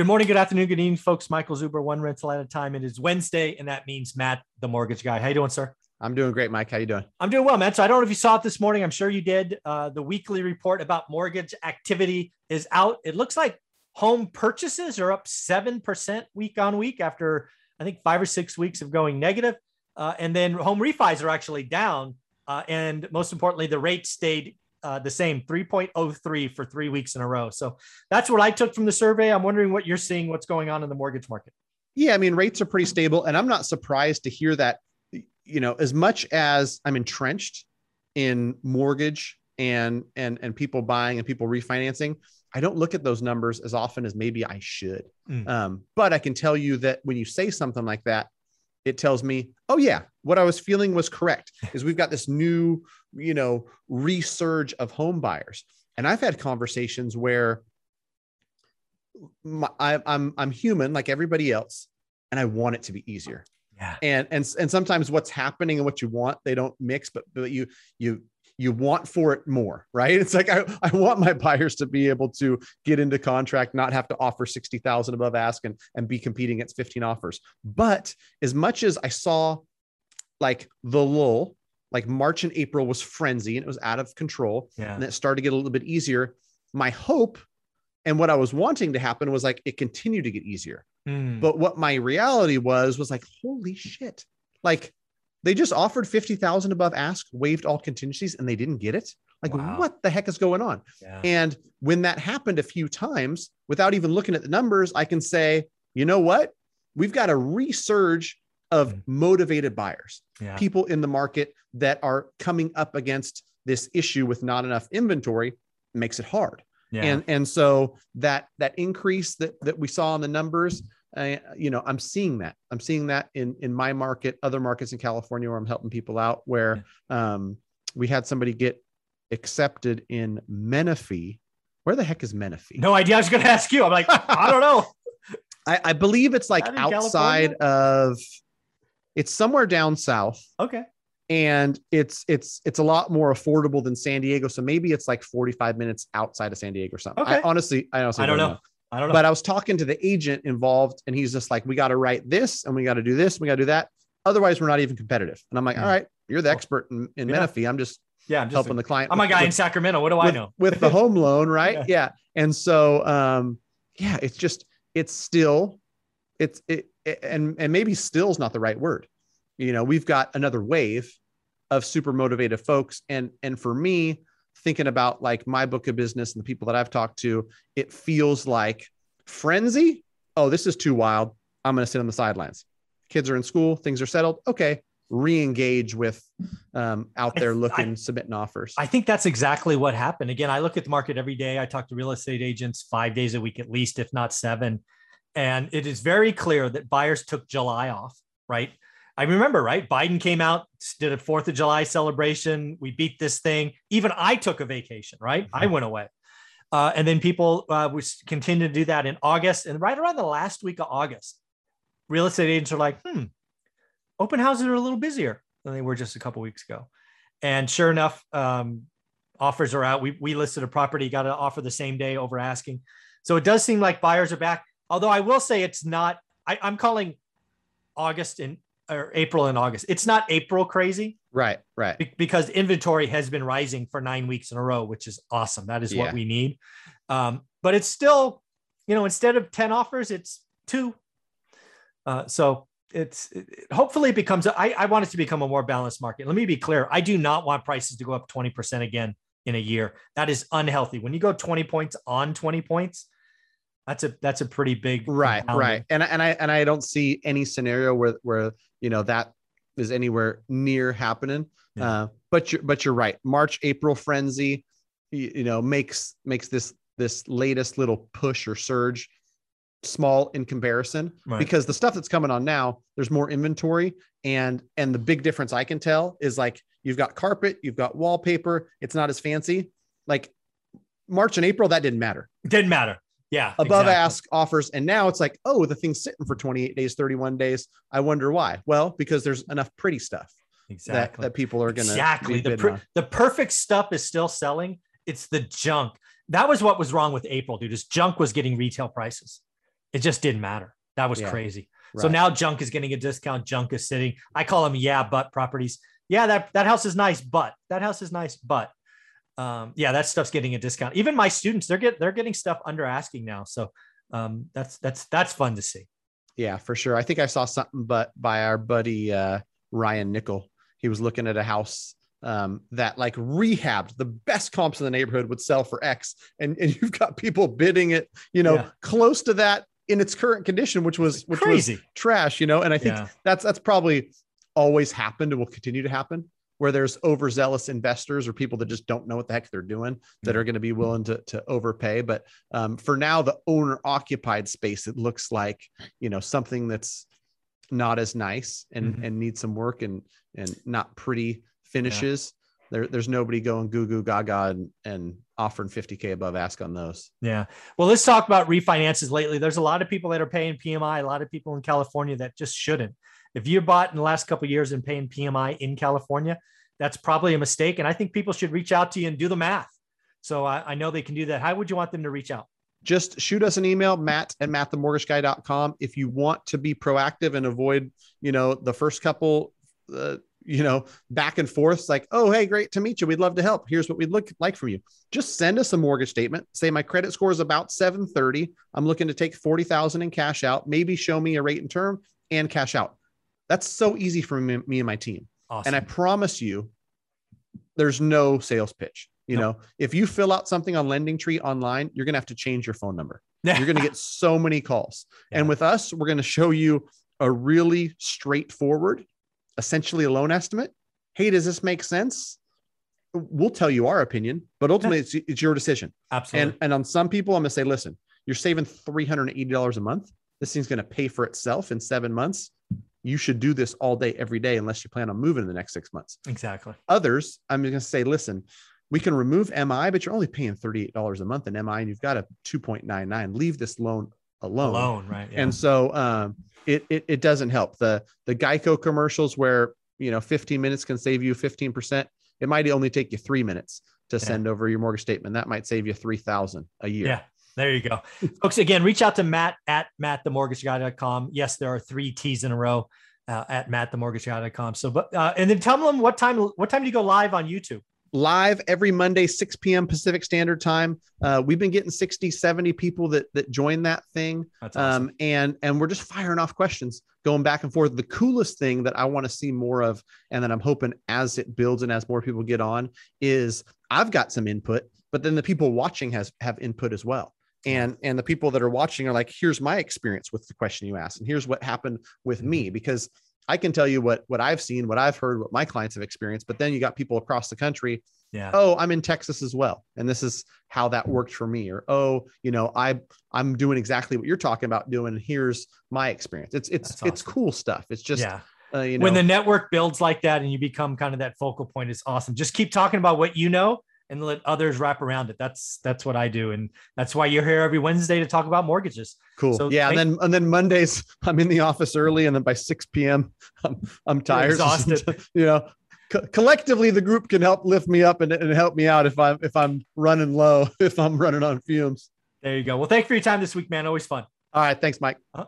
Good morning, good afternoon, good evening, folks. Michael Zuber, one rental at a time. It is Wednesday, and that means Matt, the mortgage guy. How you doing, sir? I'm doing great, Mike. How you doing? I'm doing well, man. So I don't know if you saw it this morning. I'm sure you did. Uh, the weekly report about mortgage activity is out. It looks like home purchases are up seven percent week on week after I think five or six weeks of going negative. Uh, and then home refis are actually down. Uh, and most importantly, the rate stayed uh, the same 3.03 for three weeks in a row. So that's what I took from the survey. I'm wondering what you're seeing, what's going on in the mortgage market. Yeah, I mean, rates are pretty stable. And I'm not surprised to hear that, you know, as much as I'm entrenched in mortgage and and and people buying and people refinancing, I don't look at those numbers as often as maybe I should. Mm. Um, but I can tell you that when you say something like that, it tells me, oh yeah, what I was feeling was correct. Is we've got this new, you know, resurge of home buyers, and I've had conversations where my, I, I'm I'm human like everybody else, and I want it to be easier. Yeah. And and and sometimes what's happening and what you want they don't mix, but but you you you want for it more, right? It's like I, I want my buyers to be able to get into contract, not have to offer 60,000 above ask and, and be competing against 15 offers. But as much as I saw like the lull, like March and April was frenzy and it was out of control. Yeah. And it started to get a little bit easier. My hope and what I was wanting to happen was like it continued to get easier. Mm. But what my reality was was like, holy shit. Like they just offered 50,000 above ask, waived all contingencies, and they didn't get it. Like, wow. what the heck is going on? Yeah. And when that happened a few times, without even looking at the numbers, I can say, you know what? We've got a resurge of mm. motivated buyers, yeah. people in the market that are coming up against this issue with not enough inventory makes it hard. Yeah. And and so that that increase that that we saw in the numbers I, you know, I'm seeing that. I'm seeing that in in my market, other markets in California where I'm helping people out. Where yeah. um, we had somebody get accepted in Menifee. Where the heck is Menifee? No idea. I was going to ask you. I'm like, I don't know. I, I believe it's like outside California? of. It's somewhere down south. Okay. And it's it's it's a lot more affordable than San Diego. So maybe it's like 45 minutes outside of San Diego or something. Okay. I honestly, I honestly I don't, don't know. know. I don't know. But I was talking to the agent involved, and he's just like, "We got to write this, and we got to do this, and we got to do that. Otherwise, we're not even competitive." And I'm like, "All right, you're the expert in, in yeah. Menifee. I'm just yeah, I'm just helping a, the client. I'm a guy with, in Sacramento. What do with, I know with the home loan, right? yeah. yeah. And so, um, yeah, it's just it's still, it's it, it and and maybe still is not the right word. You know, we've got another wave of super motivated folks, and and for me, thinking about like my book of business and the people that I've talked to, it feels like frenzy. Oh, this is too wild. I'm going to sit on the sidelines. Kids are in school, things are settled. Okay, re-engage with um, out there looking, I, submitting offers. I think that's exactly what happened. Again, I look at the market every day. I talk to real estate agents five days a week at least, if not seven. And it is very clear that buyers took July off, right? I remember, right? Biden came out, did a Fourth of July celebration. We beat this thing. Even I took a vacation, right? Mm-hmm. I went away. Uh, and then people uh, we continue to do that in August. And right around the last week of August, real estate agents are like, hmm, open houses are a little busier than they were just a couple weeks ago. And sure enough, um, offers are out. We, we listed a property, got an offer the same day over asking. So it does seem like buyers are back. Although I will say it's not, I, I'm calling August and or April and August. It's not April crazy. Right, right. Be- because inventory has been rising for nine weeks in a row, which is awesome. That is yeah. what we need. Um, but it's still, you know, instead of 10 offers, it's two. Uh, so it's it, hopefully it becomes, I, I want it to become a more balanced market. Let me be clear. I do not want prices to go up 20% again in a year. That is unhealthy. When you go 20 points on 20 points, that's a that's a pretty big right right. and and i and i don't see any scenario where where you know that is anywhere near happening. Yeah. uh, but you're but you're right. March april frenzy you, you, know makes makes this this latest little push or surge small in comparison right. because the stuff that's coming on now there's more inventory. And and the big difference i can tell is like you've got carpet you've got wallpaper it's not as fancy. Like march and april that didn't matter. Didn't matter yeah. Above exactly. ask offers. And now it's like, oh, the thing's sitting for 28 days, 31 days. I wonder why. Well, because there's enough pretty stuff. Exactly. That, that people are going to exactly the, per- the perfect stuff is still selling. It's the junk. That was what was wrong with April, dude. Is junk was getting retail prices. It just didn't matter. That was Yeah. crazy. Right. So now junk is getting a discount. Junk is sitting. I call them yeah, but properties. Yeah, that that house is nice, but that house is nice, but um, yeah, that stuff's getting a discount. Even my students, they're get they're getting stuff under asking now. So um, that's that's that's fun to see. Yeah, for sure. I think I saw something, but by our buddy uh, Ryan Nickel, he was looking at a house um, that like rehabbed the best comps in the neighborhood would sell for X, and and you've got people bidding it, you know, Yeah. close to that in its current condition, which was which was Crazy. trash, you know. And I think Yeah. that's that's probably always happened and will continue to happen where there's overzealous investors or people that just don't know what the heck they're doing that are going to be willing to, to overpay. But um, for now the owner occupied space it looks like you know something that's not as nice and Mhm. and needs some work and and not pretty finishes there, there's nobody going goo goo gaga and, and offering 50k above ask on those Yeah. Well, let's talk about refinances lately. There's a lot of people that are paying PMI, a lot of people in California that just shouldn't. If you bought in the last couple of years and paying PMI in California, that's probably a mistake. And I think people should reach out to you and do the math. So I, I know they can do that. How would you want them to reach out? just shoot us an email, Matt at mattthemortgageguy.com. If you want to be proactive and avoid, you know, the first couple, uh, you know, back and forths like, oh, hey, great to meet you. We'd love to help. Here's what we'd look like from you. Just send us a mortgage statement. Say my credit score is about 730. I'm looking to take 40,000 in cash out. Maybe show me a rate and term and cash out. That's so easy for me, me and my team. Awesome. And I promise you, there's no sales pitch. You No. know, if you fill out something on Lending Tree online, you're going to have to change your phone number. You're going to get so many calls. And with us, we're going to show you a really straightforward, essentially a loan estimate. Hey, does this make sense? We'll tell you our opinion, but ultimately it's, it's your decision. Absolutely. And and on some people, I'm gonna say, listen, you're saving $380 a month. This thing's gonna pay for itself in seven months. You should do this all day, every day, unless you plan on moving in the next six months. exactly. Others, I'm gonna say, listen, we can remove MI, but you're only paying $38 a month in MI, and you've got a 2.99. Leave this loan alone. Alone, right? Yeah. And so um, it, it it doesn't help. The the Geico commercials where you know 15 minutes can save you 15%. It might only take you three minutes to Yeah. send over your mortgage statement. That might save you 3000 a year. Yeah. There you go. Folks, again, reach out to Matt at mattthemortgageguy.com. Yes, there are three T's in a row uh, at mattthemortgageguy.com. So, but, uh, and then tell them what time, what time do you go live on YouTube? Live every Monday, 6 p.m. Pacific Standard Time. Uh, we've been getting 60, 70 people that that join that thing. That's awesome. Um, and and we're just firing off questions, going back and forth. The coolest thing that I want to see more of, and that I'm hoping as it builds and as more people get on, is I've got some input, but then the people watching has have input as well. And and the people that are watching are like, here's my experience with the question you asked, and here's what happened with me, because I can tell you what what I've seen, what I've heard, what my clients have experienced. But then you got people across the country yeah. oh i'm in texas as well and this is how that worked for me or oh you know i i'm doing exactly what you're talking about doing and here's my experience it's it's That's it's cool stuff it's just yeah. uh, you know when the network builds like that and you become kind of that focal point is awesome. Just keep talking about what you know and let others wrap around it. That's that's what I do, and that's why you're here every Wednesday to talk about mortgages. cool so yeah and then and then mondays i'm in the office early and then by 6 p.m i'm, I'm tired exhausted. you know co- collectively the group can help lift me up and, and help me out if i'm if i'm running low if i'm running on fumes There you go. Well, thank you for your time this week, man. Always fun. all right thanks mike Uh,